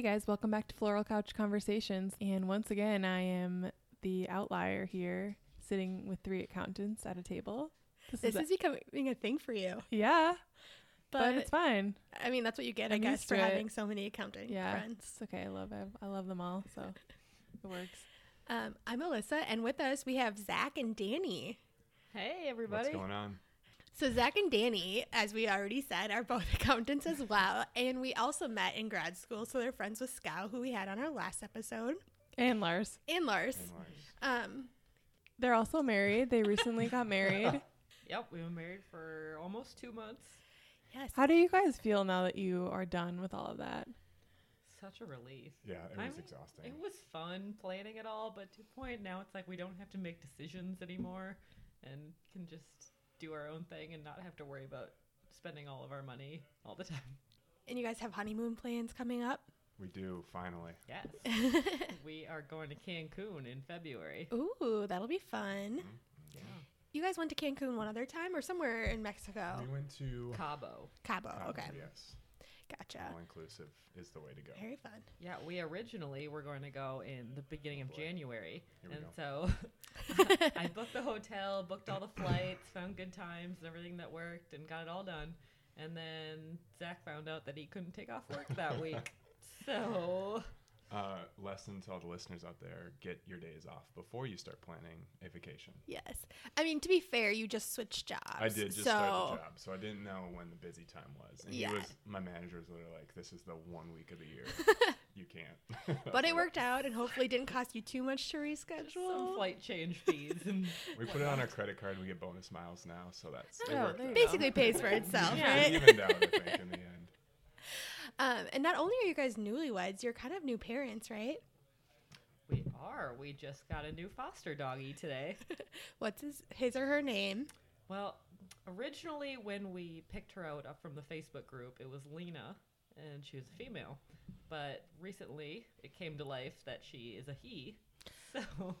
Hey guys, welcome back to Floral Couch Conversations. And once again, I am the outlier here, sitting with three accountants at a table. This is becoming a thing for you. yeah, But, but, it's fine. I mean, that's what you get, I I'm guess, for it. having so many accounting Yeah. friends. It's okay. I love I, I love them all, so it works. Um, I'm Alyssa, and with us we have Zach and Danny. Hey, everybody. What's going on? So Zach and Danny, as we already said, are both accountants as well, and we also met in grad school. So they're friends with Scow, who we had on our last episode, And Lars, and Lars. And Lars. Um, they're also married. They recently got married. Yep, we've been married for almost two months. yes. How do you guys feel now that you are done with all of that? Such a relief. Yeah, it I was mean, exhausting. It was fun planning it all, but to a point now it's like we don't have to make decisions anymore and can just do our own thing and not have to worry about spending all of our money all the time. And you guys have honeymoon plans coming up. we do finally. Yes. we are going to Cancun in February. Ooh, that'll be fun. Mm-hmm. Yeah. You guys went to Cancun one other time, or somewhere in Mexico? We went to Cabo. Cabo. Cabo, Okay, Yes, gotcha. all inclusive is the way to go. Very fun. Yeah, we originally were going to go in the beginning of boy. January. Here we and go. so I booked the hotel, booked all the flights, found good times and everything that worked, and got it all done. And then Zach found out that he couldn't take off work that week. So, Uh, lesson to all the listeners out there: get your days off before you start planning a vacation. Yes. I mean, to be fair, you just switched jobs. I did just so start the job, so I didn't know when the busy time was. And Yeah. he was my manager was literally like, "This is the one week of the year you can't." But it worked out, and hopefully didn't cost you too much to reschedule. some flight change fees and We put it on our credit card. and We get bonus miles now, so that's Oh, worked there out. Basically, pays for itself, Yeah. It evened out, I think, in the end. Um, and not only are you guys newlyweds, you're kind of new parents, right? we are. We just got a new foster doggy today. What's his, his or her name? Well, originally when we picked her out up from the Facebook group, it was Lena, and she was a female. But recently, it came to life that she is a he. So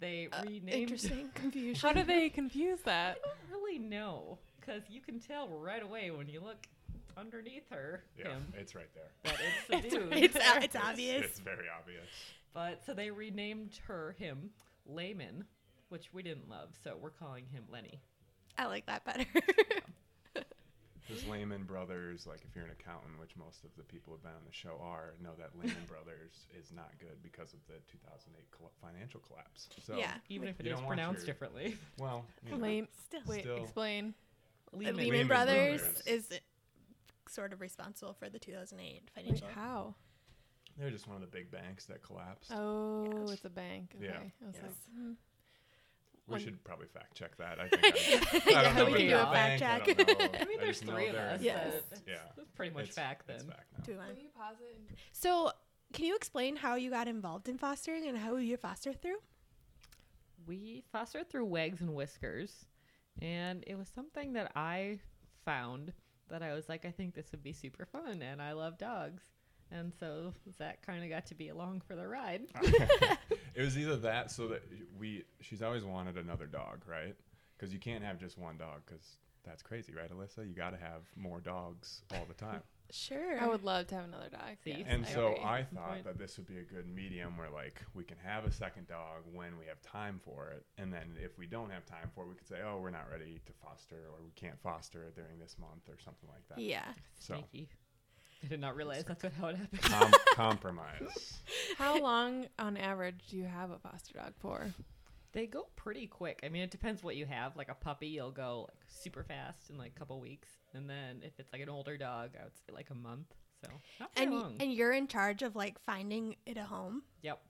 they renamed. Uh, Interesting confusion. How do they confuse that? I don't really know because you can tell right away when you look underneath her Yeah, him it's right there. that it's a It's, dude. it's, uh, it's obvious. It's very obvious. But so they renamed her him Layman, which we didn't love, so we're calling him Lenny. I like that better. Because Lehman Brothers, like if you're an accountant, which most of the people who've been on the show are, know that Lehman Brothers is not good because of the 2008 col- financial collapse. So, yeah. Even if it You is don't want pronounced your- differently. well, you know, Lame. Still. Wait, Still- explain. Lehman, Lehman Brothers, Brothers. is sort of responsible for the 2008 Wait, financial. how? they're just one of the big banks that collapsed. Oh, Yes. it's a bank. Okay. Yeah. I was Yes. like, hmm. we one- should probably fact check that. I think I, I Yeah, don't know we if can do a a fact bank, I check. don't. I mean, there's just know three of us. Yes. so Yeah. it's pretty much It's, fact it's then. back now. Do one. Will you pause it? and- So, can you explain how you got involved in fostering and how you foster through? We fostered through Wags and Whiskers, and it was something that I found that I was like, I think this would be super fun, and I love dogs. And so Zach kind of got to be along for the ride. it was either that, so that we. She's always wanted another dog, right? Because you can't have just one dog, because that's crazy, right, Alyssa? You got to have more dogs all the time. Sure. I would love to have another dog. See? yes. And I so agree. I thought that this would be a good medium where like we can have a second dog when we have time for it, and then if we don't have time for it, we could say, oh, we're not ready to foster, or we can't foster it during this month, or something like that. Yeah. So Sneaky. I did not realize that's what, how it happened. com- compromise. How long on average do you have a foster dog for? They go pretty quick. I mean, it depends what you have. Like a puppy, you'll go like super fast in like a couple weeks, and then if it's like an older dog, I would say like a month. So not And long. and you're in charge of like finding it a home. yep.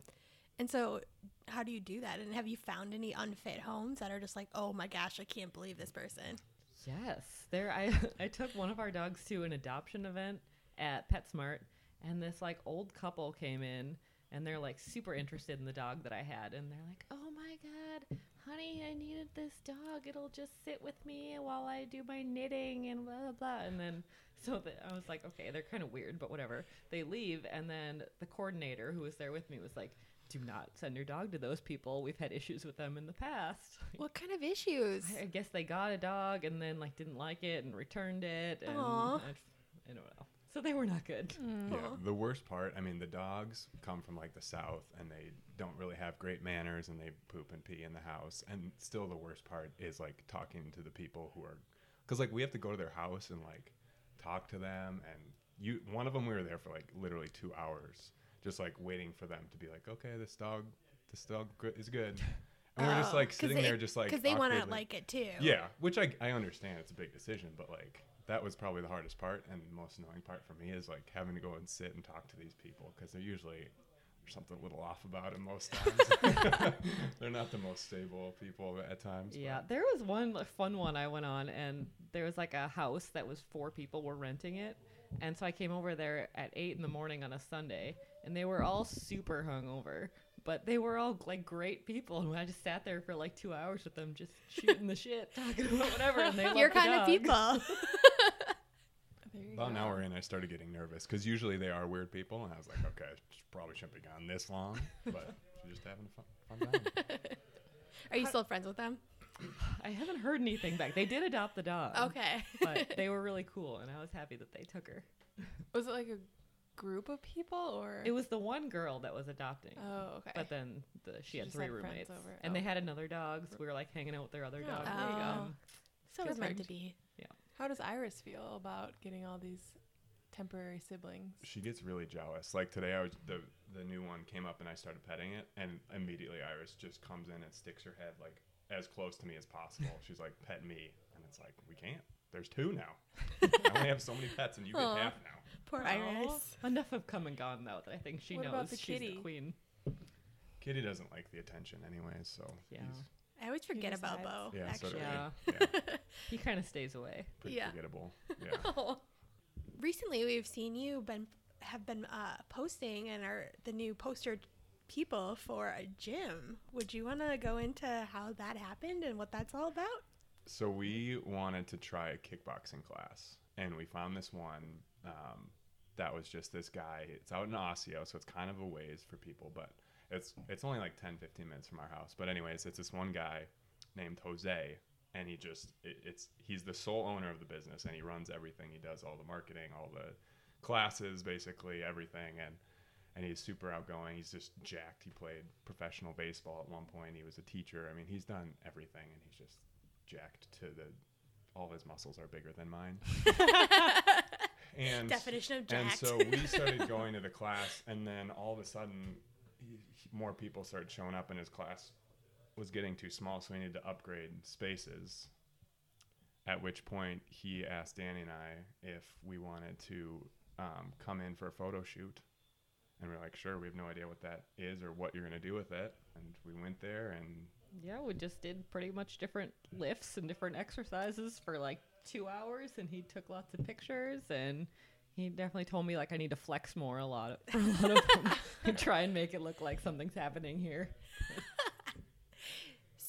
And so, how do you do that? And have you found any unfit homes that are just like, oh my gosh, I can't believe this person? Yes, there. I I took one of our dogs to an adoption event at PetSmart, and this like old couple came in, and they're like super interested in the dog that I had, and they're like, "Oh honey, I needed this dog. It'll just sit with me while I do my knitting and blah blah blah." And then so the, I was like, "Okay, they're kind of weird, but whatever." They leave, and then the coordinator who was there with me was like. Do not send your dog to those people. We've had issues with them in the past. What kind of issues? I, guess they got a dog and then like didn't like it and returned it. And Aw. I, I don't know. So they were not good. Mm. Yeah, the worst part, I mean, the dogs come from like the south and they don't really have great manners and they poop and pee in the house. And still, the worst part is like talking to the people who are, because like we have to go to their house and like talk to them. And you, one of them, we were there for like literally two hours, just like waiting for them to be like, okay, this dog, this dog is good. And we're just like sitting they- there, just like because they want to awkwardly- like it too. yeah, which I, I understand it's a big decision, but like that was probably the hardest part and most annoying part for me is like having to go and sit and talk to these people because they're usually there's something a little off about them most times. they're not the most stable people at times. but- Yeah, there was one fun one I went on, and there was like a house that was four people were renting it, and so I came over there at eight in the morning on a Sunday, and they were all super hungover, but they were all like great people, and I just sat there for like two hours with them, just shooting the shit, talking about whatever, and they loved Your the kind of dog. people. There you About an hour in, I started getting nervous because usually they are weird people, and I was like, okay, sh- probably shouldn't be gone this long, but she's just having a fun, fun time. Are you still friends with them? I haven't heard anything back. They did adopt the dog, Okay. but they were really cool, and I was happy that they took her. Was it like a group of people or? It was the one girl that was adopting. Oh, okay. But then the, she, She had three had roommates, over. and they Oh. had another dog, so we were like hanging out with their other Oh, dog. there you go. Um, so it's meant to be. Yeah. How does Iris feel about getting all these temporary siblings? She gets really jealous. Like today, I was the the new one came up and I started petting it, and immediately Iris just comes in and sticks her head like as close to me as possible. She's like, "Pet me," and it's like, "We can't. There's two now. I only have so many pets, and you get Aw. half now." Poor Aw. Iris. Enough of come and gone though that I think she What knows about the she's kitty? the queen. Kitty doesn't like the attention anyways, so Yeah. he's I always forget about decides. Bo. Yeah, so do actually. we. Yeah, yeah, he kind of stays away. pretty Yeah. forgettable. Yeah. Recently, we've seen you been have been uh, posting and are the new poster people for a gym. Would you want to go into how that happened and what that's all about? So we wanted to try a kickboxing class, and we found this one um, that was just this guy. It's out in Osseo, so it's kind of a ways for people, but it's it's only like 10, 15 minutes from our house. But anyways, it's this one guy named Jose, and he just it, it's he's the sole owner of the business, and he runs everything. He does all the marketing, all the classes, basically everything, and and he's super outgoing. He's just jacked. He played professional baseball at one point. He was a teacher. I mean, he's done everything, and he's just jacked to the. All his muscles are bigger than mine. and Definition of jacked. and so we started going to the class, and then all of a sudden, he, he- more people started showing up, and his class was getting too small, so we needed to upgrade spaces. At which point, he asked Danny and I if we wanted to um, come in for a photo shoot. And we are like, sure, we have no idea what that is or what you're going to do with it. And we went there, and Yeah, we just did pretty much different lifts and different exercises for like two hours, and he took lots of pictures, and he definitely told me like I need to flex more a lot for a lot of them and try and make it look like something's happening here.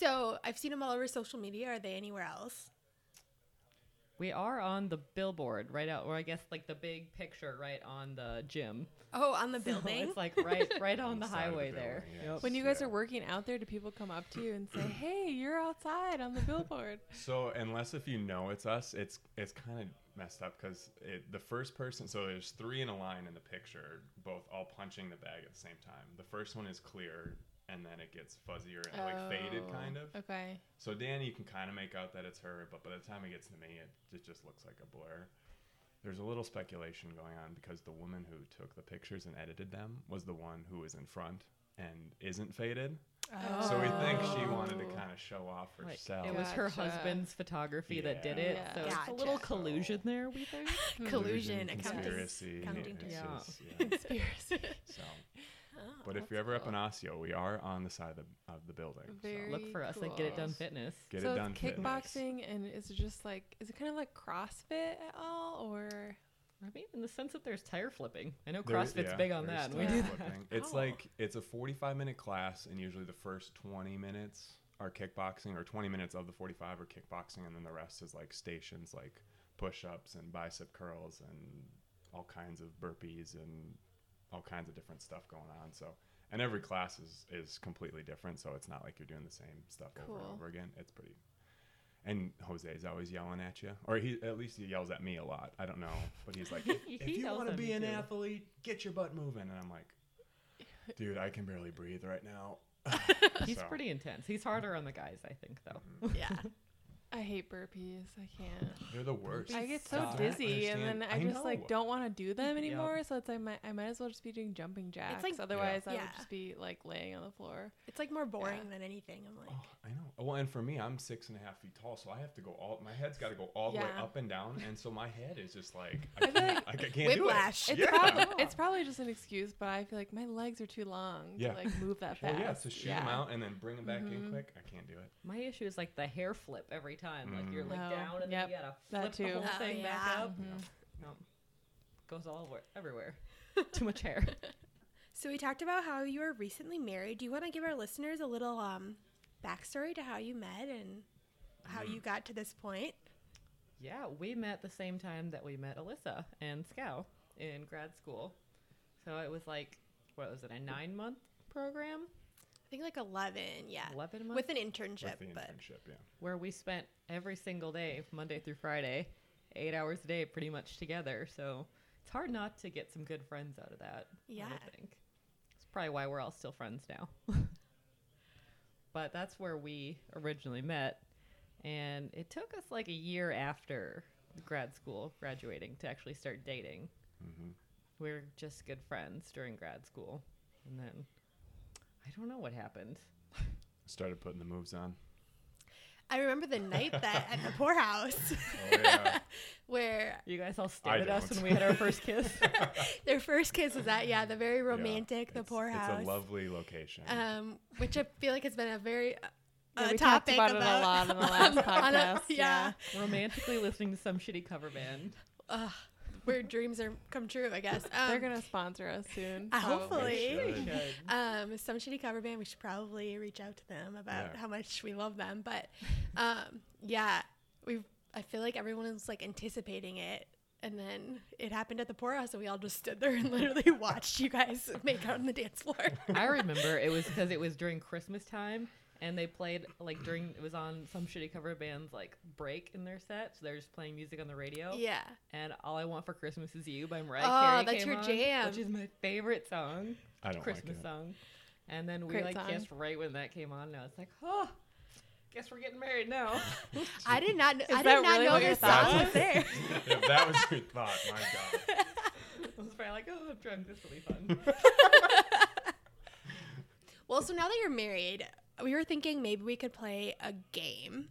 So I've seen them all over social media. Are they anywhere else? We are on the billboard right out, or I guess like the big picture right on the gym. Oh, on the So building. it's like right, right on the side of the highway there. building, yeah. Yep. When you guys Yeah. are working out there, do people come up to you and say, "Hey, you're outside on the billboard"? So unless if you know it's us, it's it's kind of messed up because it the first person. So there's three in a line in the picture, both all punching the bag at the same time. The first one is clear, and then it gets fuzzier and like faded, Oh, kind of. Okay. So Danny, you can kind of make out that it's her, but by the time it gets to me, it, it just looks like a blur. There's a little speculation going on because the woman who took the pictures and edited them was the one who was in front and isn't faded. Oh. So we think she oh. wanted to Oh. kind of show off Like, herself. it was her Gotcha. husband's photography that did it, Yeah. so it's a little Gotcha. collusion there. We think. Collusion, accounting- conspiracy. accounting it's to- Yeah. just- yeah. Conspiracy. So, Oh, but if you're ever up in cool. Osseo, we are on the side of the, of the building. so Look for us at Get It Done. Fitness. Get so it done. it's fitness. kickboxing, and is it just like is it kind of like CrossFit at all, or I mean, in the sense that there's tire flipping. I know There- CrossFit's yeah, big on that, and we do that. It's Oh. like it's a 45 minute class, and usually the first 20 minutes are kickboxing, or 20 minutes of the 45 are kickboxing, and then the rest is like stations like push ups and bicep curls and all kinds of burpees and all kinds of different stuff going on. So, and every class is is completely different, so it's not like you're doing the same stuff over and over again. It's pretty. and Jose is always yelling at you, or he at least he yells at me a lot. I don't know, but he's like, if, He if you want to be an too. athlete, get your butt moving. And I'm like, dude, I can barely breathe right now. He's So, pretty intense. He's harder on the guys, I think, though. Yeah. I hate burpees. I can't. They're the worst. I get so Stop. dizzy, and then I I just know. like don't want to do them Yep. anymore. So it's like my, I might as well just be doing jumping jacks. like- Otherwise, I Yeah. would just be like laying on the floor. It's like more boring Yeah. than anything. I'm like, Oh, I know. Well, and for me, I'm six and a half feet tall, so I have to go all. My head's got to go all the way up and down, and so my head is just like I I can't, like I can't Whiplash. do it. It's yeah. probably it's probably just an excuse, but I feel like my legs are too long Yeah. to like move that Well, fast. yeah, to shoot them out and then bring them back in Mhm. quick. I can't do it. My issue is like the hair flip every time. Like you're like Mm. down and Yep, then you gotta that flip the too. whole Oh, thing back yeah. up. Mhm. No. Goes all over everywhere. Too much hair. so we talked about how you were recently married. Do you want to give our listeners a little um backstory to how you met and how Mm. you got to this point? Yeah, we met the same time that we met Alyssa and Scow in grad school. So it was like, what was it, a nine month program? I think like 11, yeah. 11 months? With an internship, With the but internship, yeah. where we spent every single day, Monday through Friday, eight hours a day, pretty much together. So it's hard not to get some good friends out of that. Yeah. I think. It's probably why we're all still friends now. but that's where we originally met. And it took us like a year after grad school, graduating, to actually start dating. hmm We were just good friends during grad school. And then I don't know what happened. Started putting the moves on. I remember the night that at the Pourhouse Oh yeah. where You guys all I stared at us don't. when we had our first kiss. their first kiss was at, yeah, the very romantic, the Pourhouse. It's a lovely location. um, which I feel like has been a very uh, Yeah, we talked topic about it a lot in the last on a- podcast, yeah, Romantically listening to some shitty cover band. Ugh, where dreams are come true, I guess. Um, They're gonna sponsor us soon. Uh, hopefully. They We should. should. um, some shitty cover band. We should probably reach out to them about Yeah. how much we love them. But um, yeah, we. I feel like everyone was like anticipating it, and then it happened at the Pourhouse, and we all just stood there and literally watched you guys make out on the dance floor. I remember it was because it was during Christmas time and they played like during it was on some shitty cover band's like break in their set, so they're just playing music on the radio. yeah. And All I Want for Christmas Is You by Mariah Oh, Carey that's came your on, jam. which is my favorite song, I don't Christmas like song. And then we Great like song. kissed right when that came on. And I was like, oh, guess we're getting married now. I did not. Is I did not really know your this song was was? there. if that was your thought, my God. I was probably like, oh, I'm drunk. This will be fun. Well, so now that you're married, we were thinking maybe we could play a game.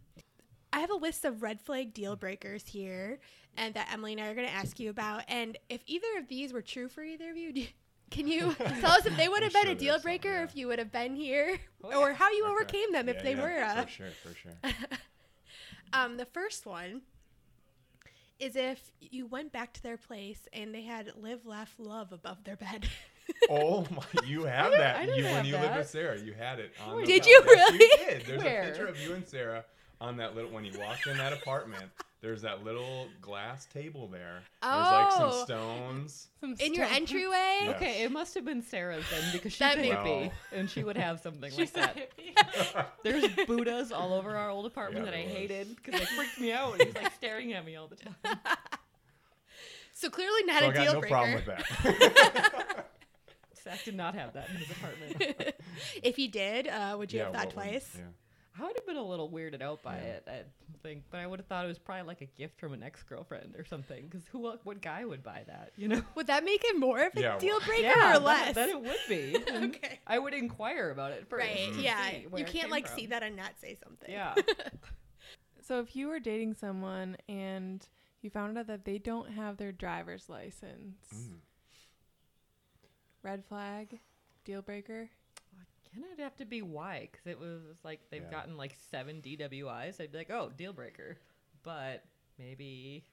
I have a list of red flag deal breakers here, and that Emily and I are going to ask you about. And if either of these were true for either of you, do, can you tell us if they would have been sure a deal breaker, yeah. if you would have been here, Oh, or how you Okay. overcame them if they yeah, were? Uh, For sure, for sure. um, the first one is if you went back to their place and they had live, laugh, love above their bed. Oh my! You have that. didn't You when have you lived with Sarah, you had it on. The Did couch. you Yes, really? You did. There's Where? a picture of you and Sarah on that little. When you walked in that apartment, there's that little glass table there. There's like Oh. some stones. Some In your entryway? Yeah. Okay, it must have been Sarah's then because she's That a hippie Well. and she would have something like that. There's Buddhas all over our old apartment Yeah, that I was. hated because they freaked me out. And he's like staring at me all the time. So clearly not So a I got deal no breaker. problem with that. Zach did not have that in his apartment. if you did, uh, would you Yeah, have thought what twice? yeah. I would have been a little weirded out by Yeah. it, I think, but I would have thought it was probably like a gift from an ex girlfriend or something. Because who, el- what guy would buy that? You know? Would that make it more of a Yeah, deal breaker yeah, or less? Then it would be. Okay. I would inquire about it first. right. to Yeah. You can't like from. see that and not say something. Yeah. So if you were dating someone and you found out that they don't have their driver's license, Mm. Red flag, deal breaker. Can it have to be why? Because it was like they've Yeah. gotten like seven DWIs. I'd be like, oh, deal breaker. But maybe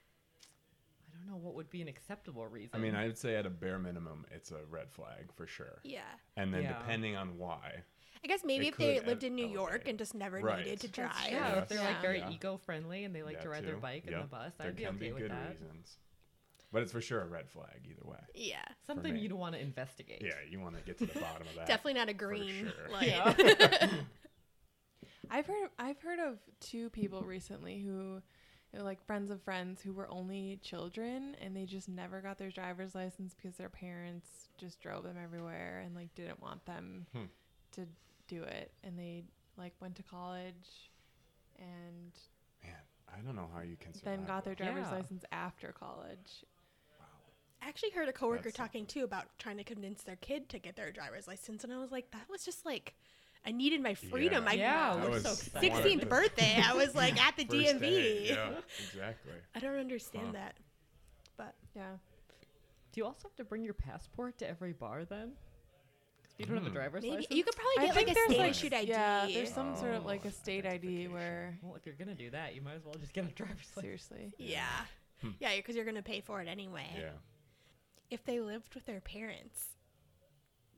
I don't know what would be an acceptable reason. I mean, I'd say at a bare minimum, it's a red flag for sure. Yeah. And then Yeah. depending on why, I guess maybe It if they could lived in New York and just never Right. needed to That's- drive. yeah, Yeah. if they're like very Yeah. eco-friendly and they like that to ride their too. bike and Yep. the bus, there I'd be can okay be with good that. reasons. But it's for sure a red flag either way. Yeah. Something me. you'd want to investigate. Yeah, you want to get to the bottom of that. Definitely not a green sure. light. Yeah. I've heard I've heard of two people recently who you know, like friends of friends who were only children and they just never got their driver's license because their parents just drove them everywhere and like didn't want them Hmm. to do it and they like went to college and Man, I don't know how you can then got their driver's Yeah. license after college. I actually heard a coworker That's- talking too about trying to convince their kid to get their driver's license, and I was like, that was just like, I needed my freedom. Yeah. I Yeah, That we're was- so I excited. wanted 16th to- birthday, I was like at the First DMV. day, Yeah, exactly. I don't understand Huh. that. But Yeah. Do you also have to bring your passport to every bar then? 'Cause if you don't have a Hmm. driver's maybe license. you could probably I get think like a there's state like issued ID. yeah, there's some sort of Oh, like a state ID where Well, if you're gonna do that, you might as well just get a driver's license. seriously. yeah, Hmm. yeah, because you're gonna pay for it anyway. Yeah. If they lived with their parents,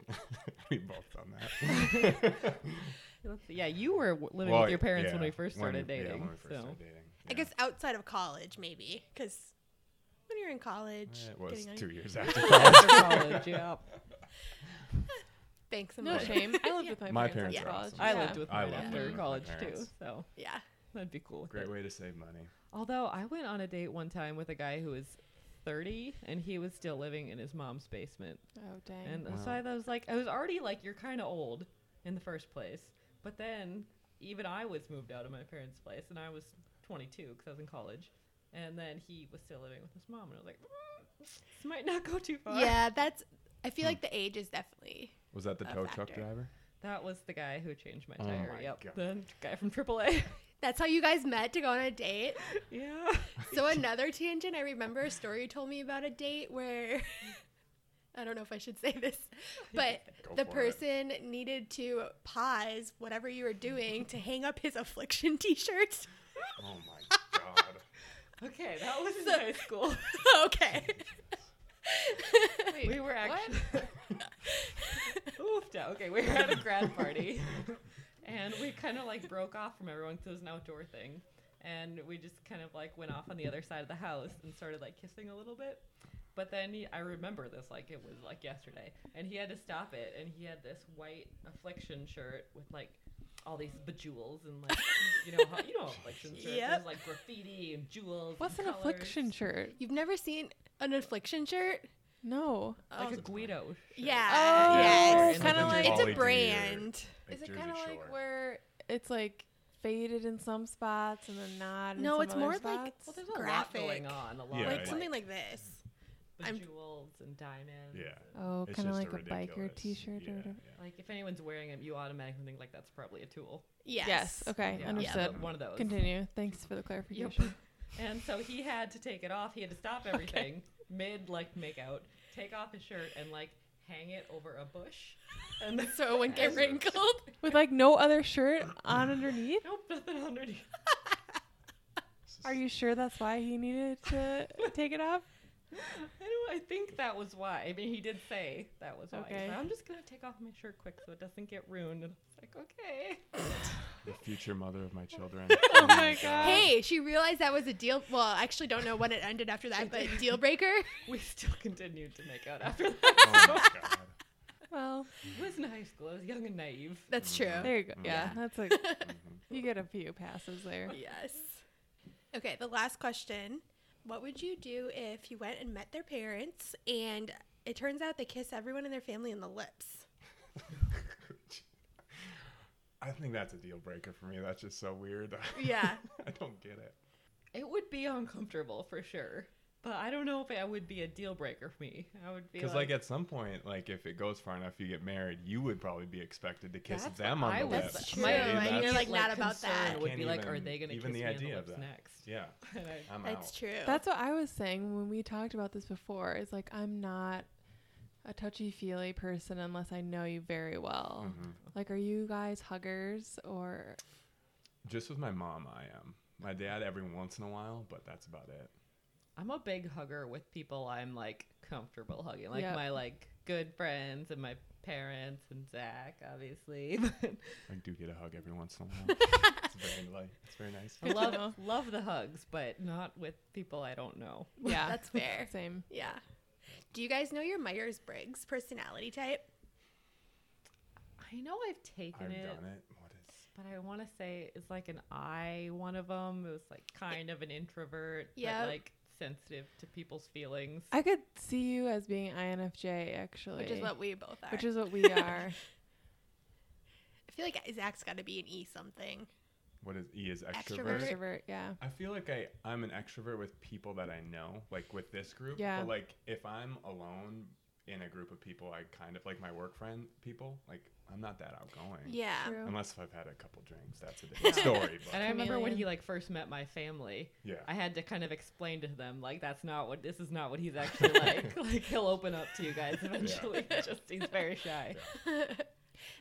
we both done that. Yeah, you were living Well, with your parents when yeah, we first when- started yeah, dating. when we first so started dating. I guess outside of college, maybe, because when you're in college, it was getting on- two years after after college. college, yeah. Thanks, No Amanda. shame. I lived with my, My parents, parents after college. awesome. I Yeah. lived with I mine lived after college too, so Yeah. that'd be cool. Great it. way to save money. Although I went on a date one time with a guy who was 30 and he was still living in his mom's basement. Oh dang. And Wow. so I was like, I was already like, you're kind of old in the first place. But then even I was moved out of my parents' place and I was 22 because I was in college. And then he was still living with his mom. And I was like, "Mm, this might not go too far. Yeah, that's. I feel Hmm. like the age is definitely. Was that the A tow truck driver? That was the guy who changed my Oh tire. my yep. God. The guy from AAA. That's how you guys met to go on a date. yeah. So another tangent. I remember a story you told me about a date where. I don't know if I should say this, but the for it. person needed to pause whatever you were doing to hang up his affliction T-shirts. Oh my god. Okay, that was in So- high school. okay. Wait, we were actually oofed out. Okay, we were at a grad party, and we kind of like broke off from everyone because it was an outdoor thing, and we just kind of like went off on the other side of the house and started like kissing a little bit. But then he, I remember this like it was like yesterday, and he had to stop it, and he had this white affliction shirt with like all these bejewels and like you know how, you know affliction shirts. Yep. There's like graffiti and jewels. What's an and affliction shirt? You've never seen an affliction shirt? No. Oh. Like Oh, a Guido. shirt. Yeah. Oh, yes. it's kinda like it's Ollie a D brand. or, Is it kind of like where it's like faded in some spots and then not? In No, some it's other more like- spots? Well, there's a lot going on. A lot Yeah, like yeah. something like this. I'm- jewels and diamonds. Yeah. oh, kind of like a, biker T-shirt yeah, or whatever. yeah. Like if anyone's wearing it, you automatically think like that's probably a tool. Yes. Yes. Okay. Yeah. Understood. One of those. Continue. Thanks for the Yep. clarification. And so he had to take it off. He had to stop everything mid like make out, take off his shirt and like hang it over a bush. And So it wouldn't get wrinkled. With like no other shirt on underneath. nope, nothing underneath. Are you sure that's why he needed to take it off? I know. I think that was why. I mean, he did say that was why. He's like, I'm just gonna take off my shirt quick so it doesn't get ruined. And I was like, okay. The future mother of my children. Oh my uh, God. Hey, she realized that was a deal. Well, I actually don't know when it ended after that, but deal breaker. We still continued to make out after that. Oh that. my god. Well, mm-hmm. it was in high school. I was young and naive. That's mm-hmm. true. there you go. Yeah, Yeah. that's like you get a few passes there. Yes. Okay, the last question. What would you do if you went and met their parents and it turns out they kiss everyone in their family in the lips? I think that's a deal breaker for me. That's just so weird. Yeah. I don't get it. It would be uncomfortable for sure. But I don't know if it would be a deal breaker for me. I would be Because like, like, at some point, like if it goes far enough, you get married, you would probably be expected to kiss That's them on I the lips. That's my true, right? and you're, like, not about concern that. Would Can't be like, even- are they going to kiss the me in idea the lips next? Yeah, I, I'm That's out. true. That's what I was saying when we talked about this before. Is like I'm not a touchy feely person unless I know you very well. Mhm. Like, are you guys huggers or? Just with my mom, I am. My dad every once in a while, but that's about it. I'm a big hugger with people I'm like comfortable hugging, like Yep. my like good friends and my parents and Zach, obviously. I do get a hug every once in a while. it's very like, it's very nice. I love love the hugs, but not with people I don't know. Yeah, That's fair. Same. Yeah. Do you guys know your Myers Briggs personality type? I know I've taken I've it, done it. What is? but I want to say it's like an I. One of them it was like kind of an introvert, Yeah. like sensitive to people's feelings. I could see you as being INFJ actually, which is what we both are. which is what we are. I feel like Zach's got to be an E something. What is E is extrovert? Extrovert. Extrovert, yeah. I feel like I I'm an extrovert with people that I know, like with this group. Yeah. But like if I'm alone in a group of people, I kind of like my work friend people. Like I'm not that outgoing. Yeah. True. Unless if I've had a couple drinks, that's a different story. But And I remember when he like first met my family, yeah. I had to kind of explain to them like that's not what this is not what he's actually like. like he'll open up to you guys eventually. Just he's very shy.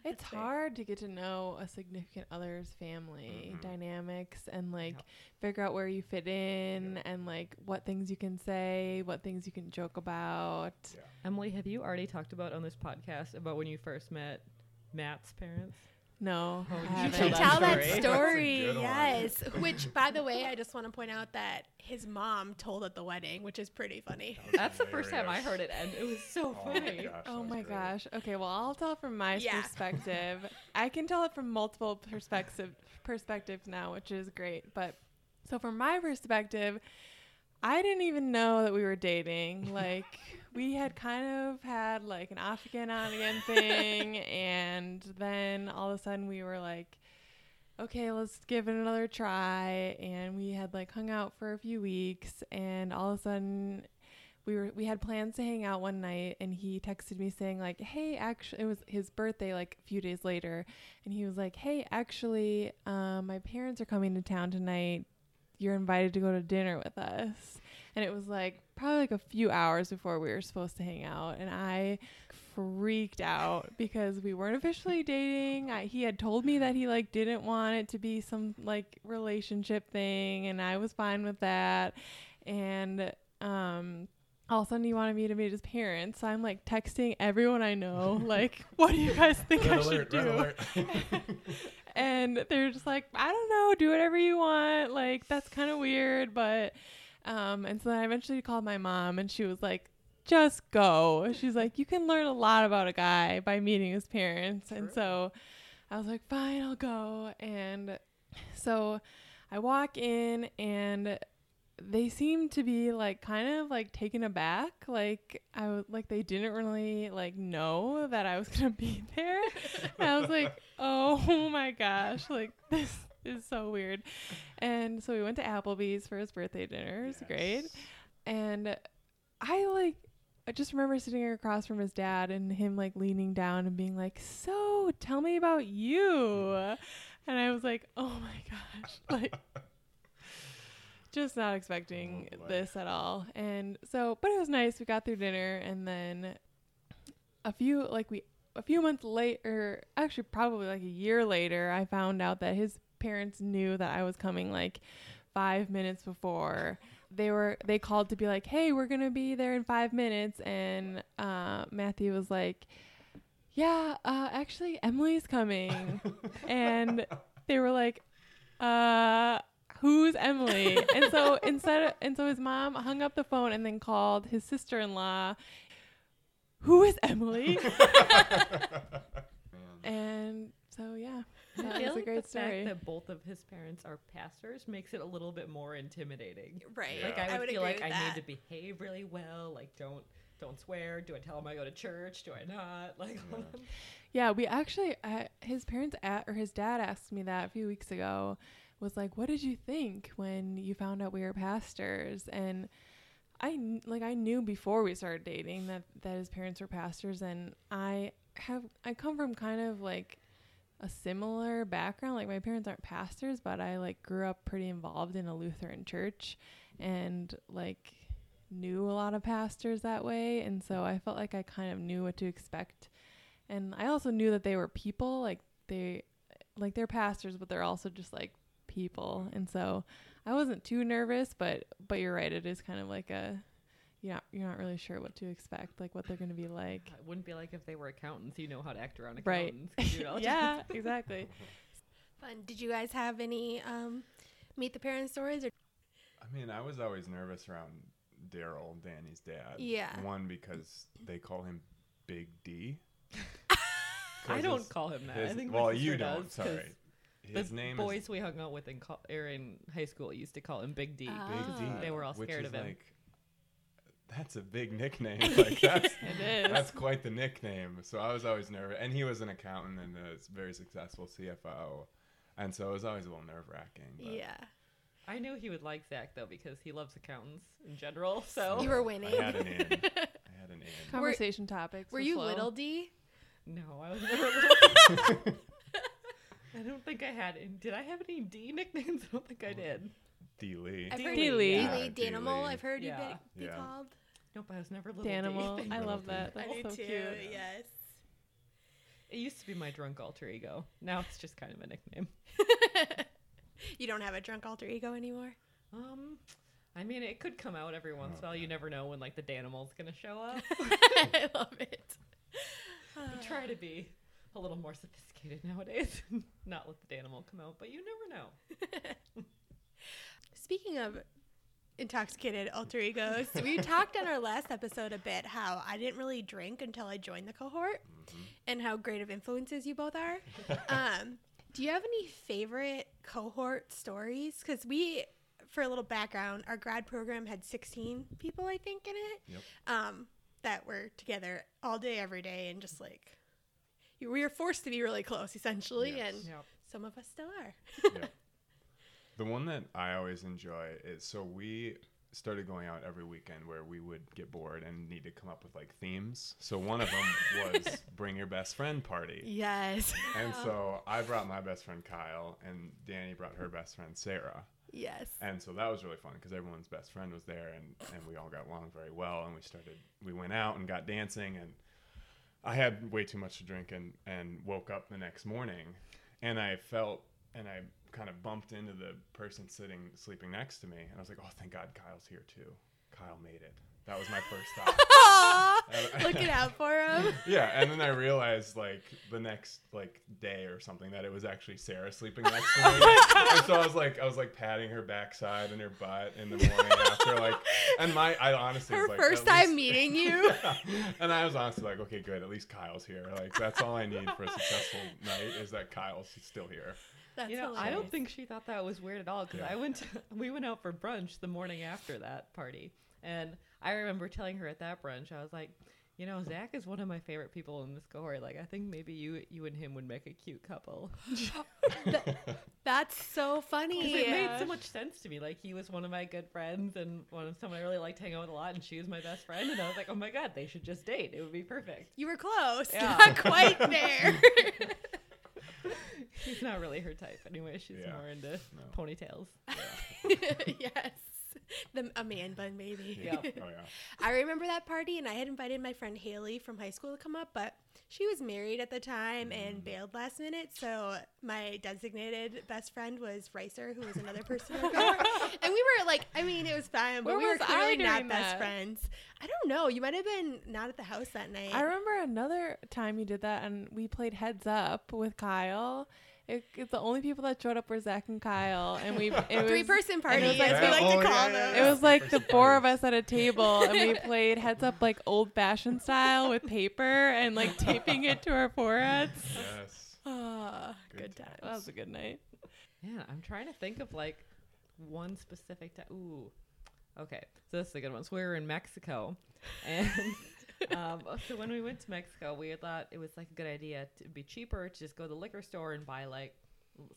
It's That's hard to get to know a significant other's family Mhm. dynamics and like Yep. figure out where you fit in and like what things you can say, what things you can joke about. Yeah. Emily, have you already talked about on this podcast about when you first met Matt's parents? No, Oh, I you haven't. should tell that that story. story. That's a good one. yes. Which, by the way, I just want to point out that his mom told at the wedding, which is pretty funny. That was That's the first time I heard it, and it was so Oh my funny. gosh, Oh my great. gosh. Okay, well, I'll tell from my Yeah. perspective. I can tell it from multiple perspective perspectives now, which is great. But so from my perspective, I didn't even know that we were dating. Like we had kind of had like an off again on again thing and then all of a sudden we were like okay, let's give it another try and we had like hung out for a few weeks and all of a sudden we were we had plans to hang out one night and he texted me saying like hey actually it was his birthday like a few days later and he was like hey actually um, my parents are coming to town tonight. You're invited to go to dinner with us and it was like probably like a few hours before we were supposed to hang out. And i freaked out because we weren't officially dating. I, he had told me that he like didn't want it to be some like relationship thing. And i was fine with that. And um all of a sudden he wanted me to meet his parents. So i'm like texting everyone i know like what do you guys think Red i should alert, red do? and they're just like i don't know. Do whatever you want. Like that's kind of weird but um and so then i eventually called my mom and she was like just go. She's like you can learn a lot about a guy by meeting his parents. And so i was like fine i'll go. And so i walk in and they seemed to be like kind of like taken aback. Like i was like they didn't really like know that i was gonna be there. And i was like oh my gosh like this is so weird. And so we went to applebee's for his birthday dinner. It was great. And i like i just remember sitting across from his dad and him like leaning down and being like so tell me about you. And i was like oh my gosh. Like just not expecting Oh, this at all. And so but it was nice. We got through dinner and then a few like we a few months later actually probably like a year later i found out that his parents knew that i was coming like five minutes before. They were they called to be like hey we're gonna be there in five minutes and uh, matthew was like yeah uh, actually emily's coming. And they were like uh who's emily? And so instead of, and so his mom hung up the phone and then called his sister-in-law who is emily? And so yeah I that feel was a like great the story fact that both of his parents are pastors makes it a little bit more intimidating. Right. Yeah. Like I would, would feel like I that. need to behave really well. Like don't don't swear. Do I tell him I go to church? Do I not? Like Yeah. Yeah, we actually, uh, his parents at, or his dad asked me that a few weeks ago. Was like, what did you think when you found out we were pastors? And I like I knew before we started dating that that his parents were pastors, and I have I come from kind of like a similar background. Like my parents aren't pastors, but I like grew up pretty involved in a Lutheran church, and like knew a lot of pastors that way, and so I felt like I kind of knew what to expect. And I also knew that they were people like they like they're pastors but they're also just like people. And so I wasn't too nervous but but you're right. It is kind of like a yeah you're not really sure what to expect like what they're going to be like It wouldn't be like if they were accountants. You know how to act around accountants. Right. you'd yeah exactly Fun. Did you guys have any um, meet the parents stories? Or I mean, I was always nervous around Daryl, Danny's dad. Yeah. One because they call him Big D. I don't his- call him that. his- I think my well, you don't. does, 'cause- sorry. his the name boys is we hung out with in, co- in high school used to call him Big D. Big D. Ah. They were all which scared is of him. Like, that's a big nickname. Like that's It is. that's quite the nickname. So I was always nervous, and he was an accountant and a s- very successful CFO, and so it was always a little nerve wracking. Yeah. I knew he would like Zach though because he loves accountants in general. So You were winning. I had an in. I had an in. Conversation topics. Were you Flo. little D? no, I was never little. I don't think I had. Did I have any D nicknames? I don't think I did. D Lee. D. Lee. D. Lee, D. Danimal. I've heard Yeah. you be, be Yeah. called. Nope, I was never little Danimal. D. I Little love that. That's I do so too. cute. Yes. It used to be my drunk alter ego. Now it's just kind of a nickname. you don't have a drunk alter ego anymore. Um, I mean, it could come out every once in a while. You never know when like the Danimal's gonna show up. I love it. we try to be a little more sophisticated nowadays, not let the Danimal come out. But you never know. Speaking of intoxicated alter egos, we talked on our last episode a bit how I didn't really drink until I joined the cohort and how great of influences you both are. um, do you have any favorite cohort stories? Because we, for a little background, our grad program had 16 people, I think, in it Yep. um, that were together all day, every day, and just like we were forced to be really close, essentially, Yes. and Yep. some of us still are. yeah. The one that I always enjoy is so we started going out every weekend where we would get bored and need to come up with like themes. So one of them was bring your best friend party. Yes. And so I brought my best friend Kyle and Danny brought her best friend Sarah. yes. And so that was really fun because everyone's best friend was there and, and we all got along very well. And we started, we went out and got dancing. And I had way too much to drink and, and woke up the next morning and I felt, and I kind of bumped into the person sitting, sleeping next to me. And I was like, oh, thank God Kyle's here too. Kyle made it. That was my first thought. Looking out for him. yeah, and then I realized like the next like day or something that it was actually Sarah sleeping next to me. Oh and so I was like I was like patting her backside and her butt in the morning after like and my I honestly Her was like, first time least- meeting you. and I was honestly like, okay, good. At least Kyle's here. Like that's all I need for a successful night is that Kyle's still here. That's You know, I don't think she thought that was weird at all because Yeah. I went, to, we went out for brunch the morning after that party, and I remember telling her at that brunch, I was like, you know, Zach is one of my favorite people in this cohort. Like, I think maybe you, you and him would make a cute couple. That's so funny. Because it made so much sense to me. Like, he was one of my good friends and one of someone I really liked hanging out with a lot, and she was my best friend. And I was like, oh my god, they should just date. It would be perfect. You were close. Yeah. Not quite there. He's not really her type anyway. She's Yeah. more into No. ponytails. yes. The, a man bun, maybe. Yeah. Oh yeah. I remember that party, and I had invited my friend Haley from high school to come up, but she was married at the time Mm. and bailed last minute. So my designated best friend was Ricer, who was another person. in the cohort. and we were like, I mean, it was fine, but Where we were clearly not during best that? friends. I don't know. You might have been not at the house that night. I remember another time you did that, and we played Heads Up with Kyle. It, it's the only people that showed up were Zach and Kyle, and we it three person party, was as like- we like Oh, to call yeah, yeah, them. yeah. It was like the four of us at a table, and we played Heads Up like old fashioned style with paper and like taping it to our foreheads. Yes. Ah, Good good times. times. That was a good night. Yeah, I'm trying to think of like one specific time. Ooh, okay. So this is a good one. So we were in Mexico, and um, so when we went to Mexico, we thought it was like a good idea to be cheaper to just go to the liquor store and buy like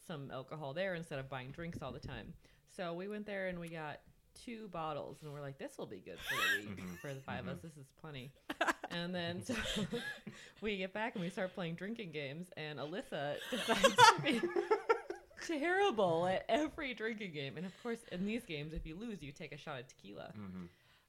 some alcohol there instead of buying drinks all the time. So we went there and we got two bottles, and we're like, this will be good for the week Mhm. for the 5 of us. This is plenty. and then so we get back and we start playing drinking games, and Alyssa decides to be terrible at every drinking game. And of course, in these games, if you lose, you take a shot of tequila. hmm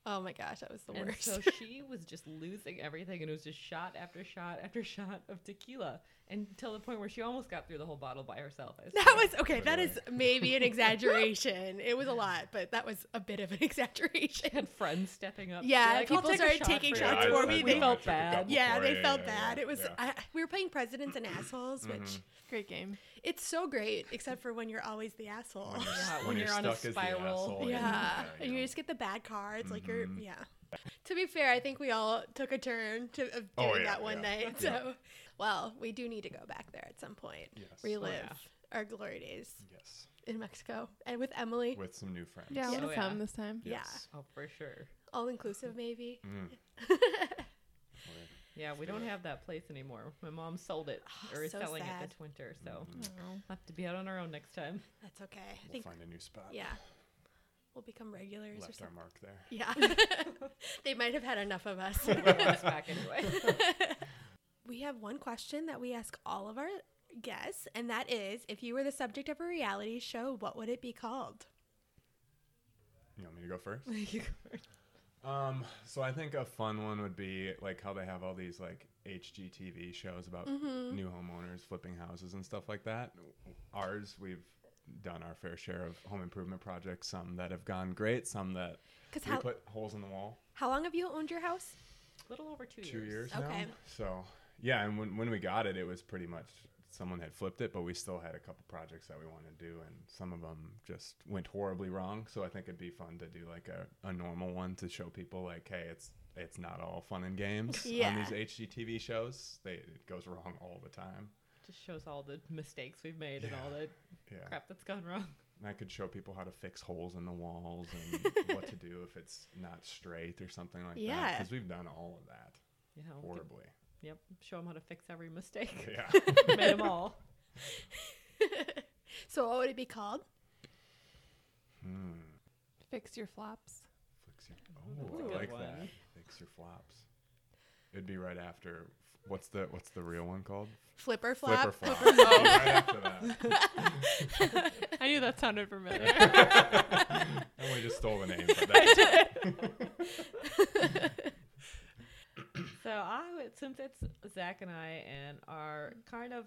Oh my gosh, that was the And worst. so she was just losing everything, and it was just shot after shot after shot of tequila, until the point where she almost got through the whole bottle by herself. I that was okay. That is maybe an exaggeration. it was a lot, but that was a bit of an exaggeration. And friends stepping up. Yeah, like, people started shot taking for shots you." for me. We They- felt bad. Yeah, they Yeah, felt yeah, bad. yeah, It was. yeah. I, we were playing presidents and assholes, which Mhm. Great game. it's so great, except for when you're always the asshole. When you're, Yeah, when when you're you're on a stuck the spiral. asshole and- Yeah, and you just get the bad cards. Like you're, Mhm. yeah. To be fair, I think we all took a turn to of doing Oh, yeah, that one yeah. night. So, well, we do need to go back there at some point. Yes. Relive yeah. our glory days Yes. in Mexico and with Emily. With some new friends. Yeah, I Yeah. want Oh, to come this time. Yeah. Yes. Oh, for sure. All inclusive, maybe. Mm. Yeah, we don't have that place anymore. My mom sold it Oh, or is so selling it sad. this winter, so. Oh. we'll have to be out on our own next time. That's okay. I We'll think, find a new spot. yeah. We'll become regulars or Left our mark there. Yeah. they might have had enough of us. We us back anyway. we have one question that we ask all of our guests, and that is if you were the subject of a reality show, what would it be called? You want me to go first? Um, so I think a fun one would be like how they have all these like HGTV shows about Mm-hmm. new homeowners flipping houses and stuff like that. Ours, we've done our fair share of home improvement projects. Some that have gone great, some that Because we how, put holes in the wall. how long have you owned your house? A little over two, Two years. years Okay. now. So yeah, and when when we got it, it was pretty much someone had flipped it, but we still had a couple projects that we wanted to do, and some of them just went horribly wrong. So I think it'd be fun to do like a, a normal one to show people like, hey, it's it's not all fun and games Yeah. on these HGTV shows. They it goes wrong all the time. Just shows all the mistakes we've made and all the Yeah, crap that's gone wrong. and I could show people how to fix holes in the walls and what to do if it's not straight or something like that. Yeah. because we've done all of that You know, horribly. Yep. Show them how to fix every mistake. yeah. made them all. So what would it be called? Hmm. Fix your flops. Fix your, oh, that's a I like one. that. Fix your flops. It'd be right after. What's the What's the real one called? Flip or Flop. Flipper flop. Oh, right after that. I knew that sounded familiar. And we just stole the name. But that's, So I would, since it's Zach and I and our kind of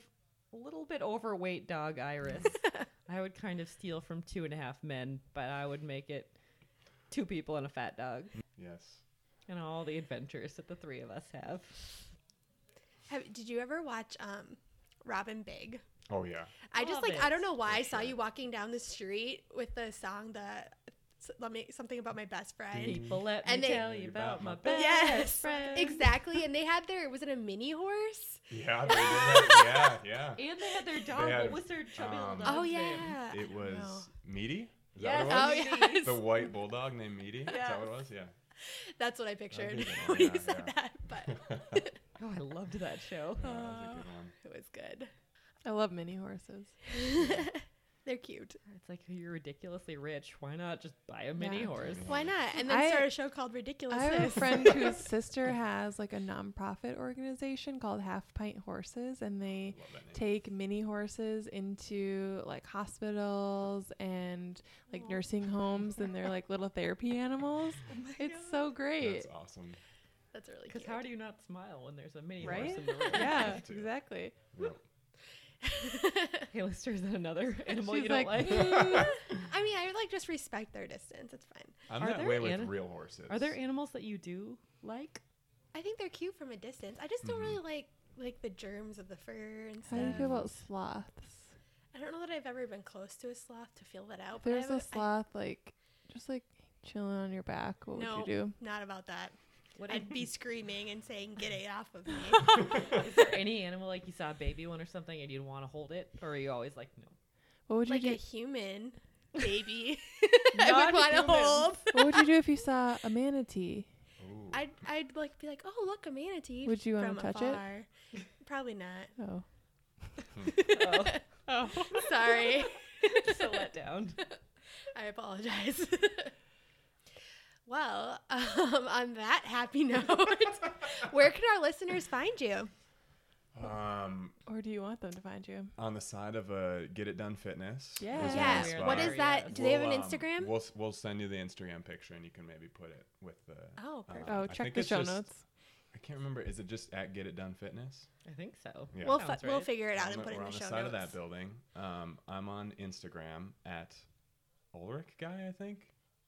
a little bit overweight dog Iris, I would kind of steal from Two and a Half Men, but I would make it two people and a fat dog, yes. and all the adventures that the three of us have. Have, did you ever watch um, Rob & Big? Oh yeah. I just like it. I don't know why For I saw sure. you walking down the street with the song that s- let me something about my best friend. People, let And me they- tell you about my best Yes, friend. exactly. And they had their was it a mini horse? Yeah. They did that. Yeah. Yeah. And they had their dog. had, what was their chubby little um, dog's Oh name? yeah. It was Meaty. Is Yes. that what it Oh yes. The white bulldog named Meaty. Is that what it was? Yeah. That's what I pictured be a good when one, you said yeah. that, but Oh, I loved that show. Yeah, that was a good one. it was good. I love mini horses. They're cute. It's like you're ridiculously rich. Why not just buy a mini Yeah. horse? Why not? And then I- start a show called Ridiculous. I Ridiculousness. have a friend whose sister has like a nonprofit organization called Half Pint Horses, and they Love that name. take mini horses into like hospitals and like nursing homes, and they're like little therapy animals. Oh it's so great. That's awesome. That's really Because how do you not smile when there's a mini Right? horse in the room? Yeah, exactly. Yep. Hey, Lister, is that another animal She's you don't like, like? "Mm." I mean, I like just respect their distance. It's fine. I'm Are that there way with ani- real horses. Are there animals that you do like? I think they're cute from a distance. I just don't Mhm. really like like the germs of the fur and stuff. How do you feel about sloths? I don't know that I've ever been close to a sloth to feel that out. If but I there's a haven't- I- sloth like just like chilling on your back, what No. would you do? not about that. What I'd be screaming and saying, "Get it off of me!" is there any animal like you saw a baby one or something and you'd want to hold it, or are you always like no? What would you like do? a human baby. I would want to hold. what would you do if you saw a manatee? Ooh. I'd I'd like be like, "Oh, look, a manatee." Would you wanna from touch it? Probably not. Oh, Oh, oh, Sorry. just a letdown. I apologize. Well, um, on that happy note, where can our listeners find you? Um, or do you want them to find you? on the side of a Get It Done Fitness. Yeah. is Yeah. we are spot. What there, is that? Do they have an We'll, um, Instagram? We'll we'll send you the Instagram picture, and you can maybe put it with the. Oh, uh, perfect. Oh, check the show just- notes. I can't remember. Is it just at Get It Done Fitness? I think so. Yeah. we'll Sounds fi- we'll figure it out We're and on put it we're in on the the side notes. of that building. Um, I'm on Instagram at Ulrich Guy. I think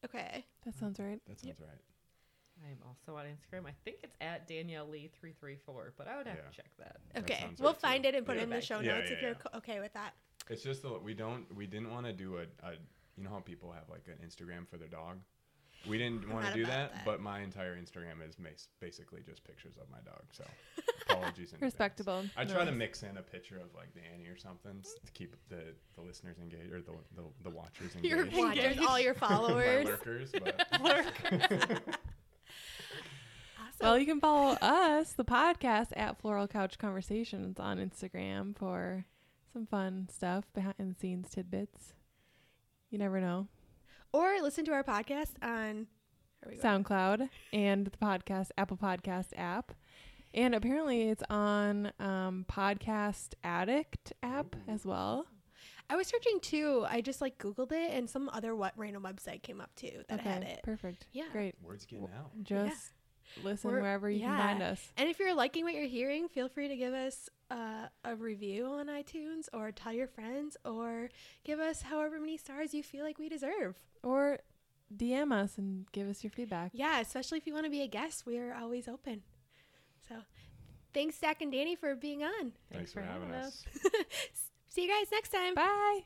Okay. That sounds right. that sounds right. I am also on Instagram. I think it's at Danielle Lee three three four, but I would have Yeah. to check that. That Okay. sounds We'll right, too. find it and put Yeah. it in the show Yeah, notes if yeah, you're yeah. co- okay with that. It's just that we don't we didn't want to do a, a you know how people have like an Instagram for their dog. We didn't want to do that, that. but my entire Instagram is mas- basically just pictures of my dog. So apologies. in advance. Respectable. I try to mix in a picture of like Danny or something to keep the, the listeners engaged or the, the, the watchers Your engaged. watchers, all your My followers. lurkers, but Awesome. Well, you can follow us, the podcast, at Floral Couch Conversations on Instagram for some fun stuff, behind the scenes tidbits. You never know. Or listen to our podcast on are we going- SoundCloud and the podcast Apple Podcast app. And apparently it's on um, Podcast Addict app as well. I was searching too. I just like Googled it and some other what random website came up too that had it. Perfect. Yeah. Great. words getting out. Just listen We're- wherever you yeah. can find us. And if you're liking what you're hearing, feel free to give us uh, a review on iTunes or tell your friends or give us however many stars you feel like we deserve. Or DM us and give us your feedback. Yeah, especially if you want to be a guest, we're always open. So thanks, Zach and Danny, for being on. Thanks, for having us. See you guys next time. Bye.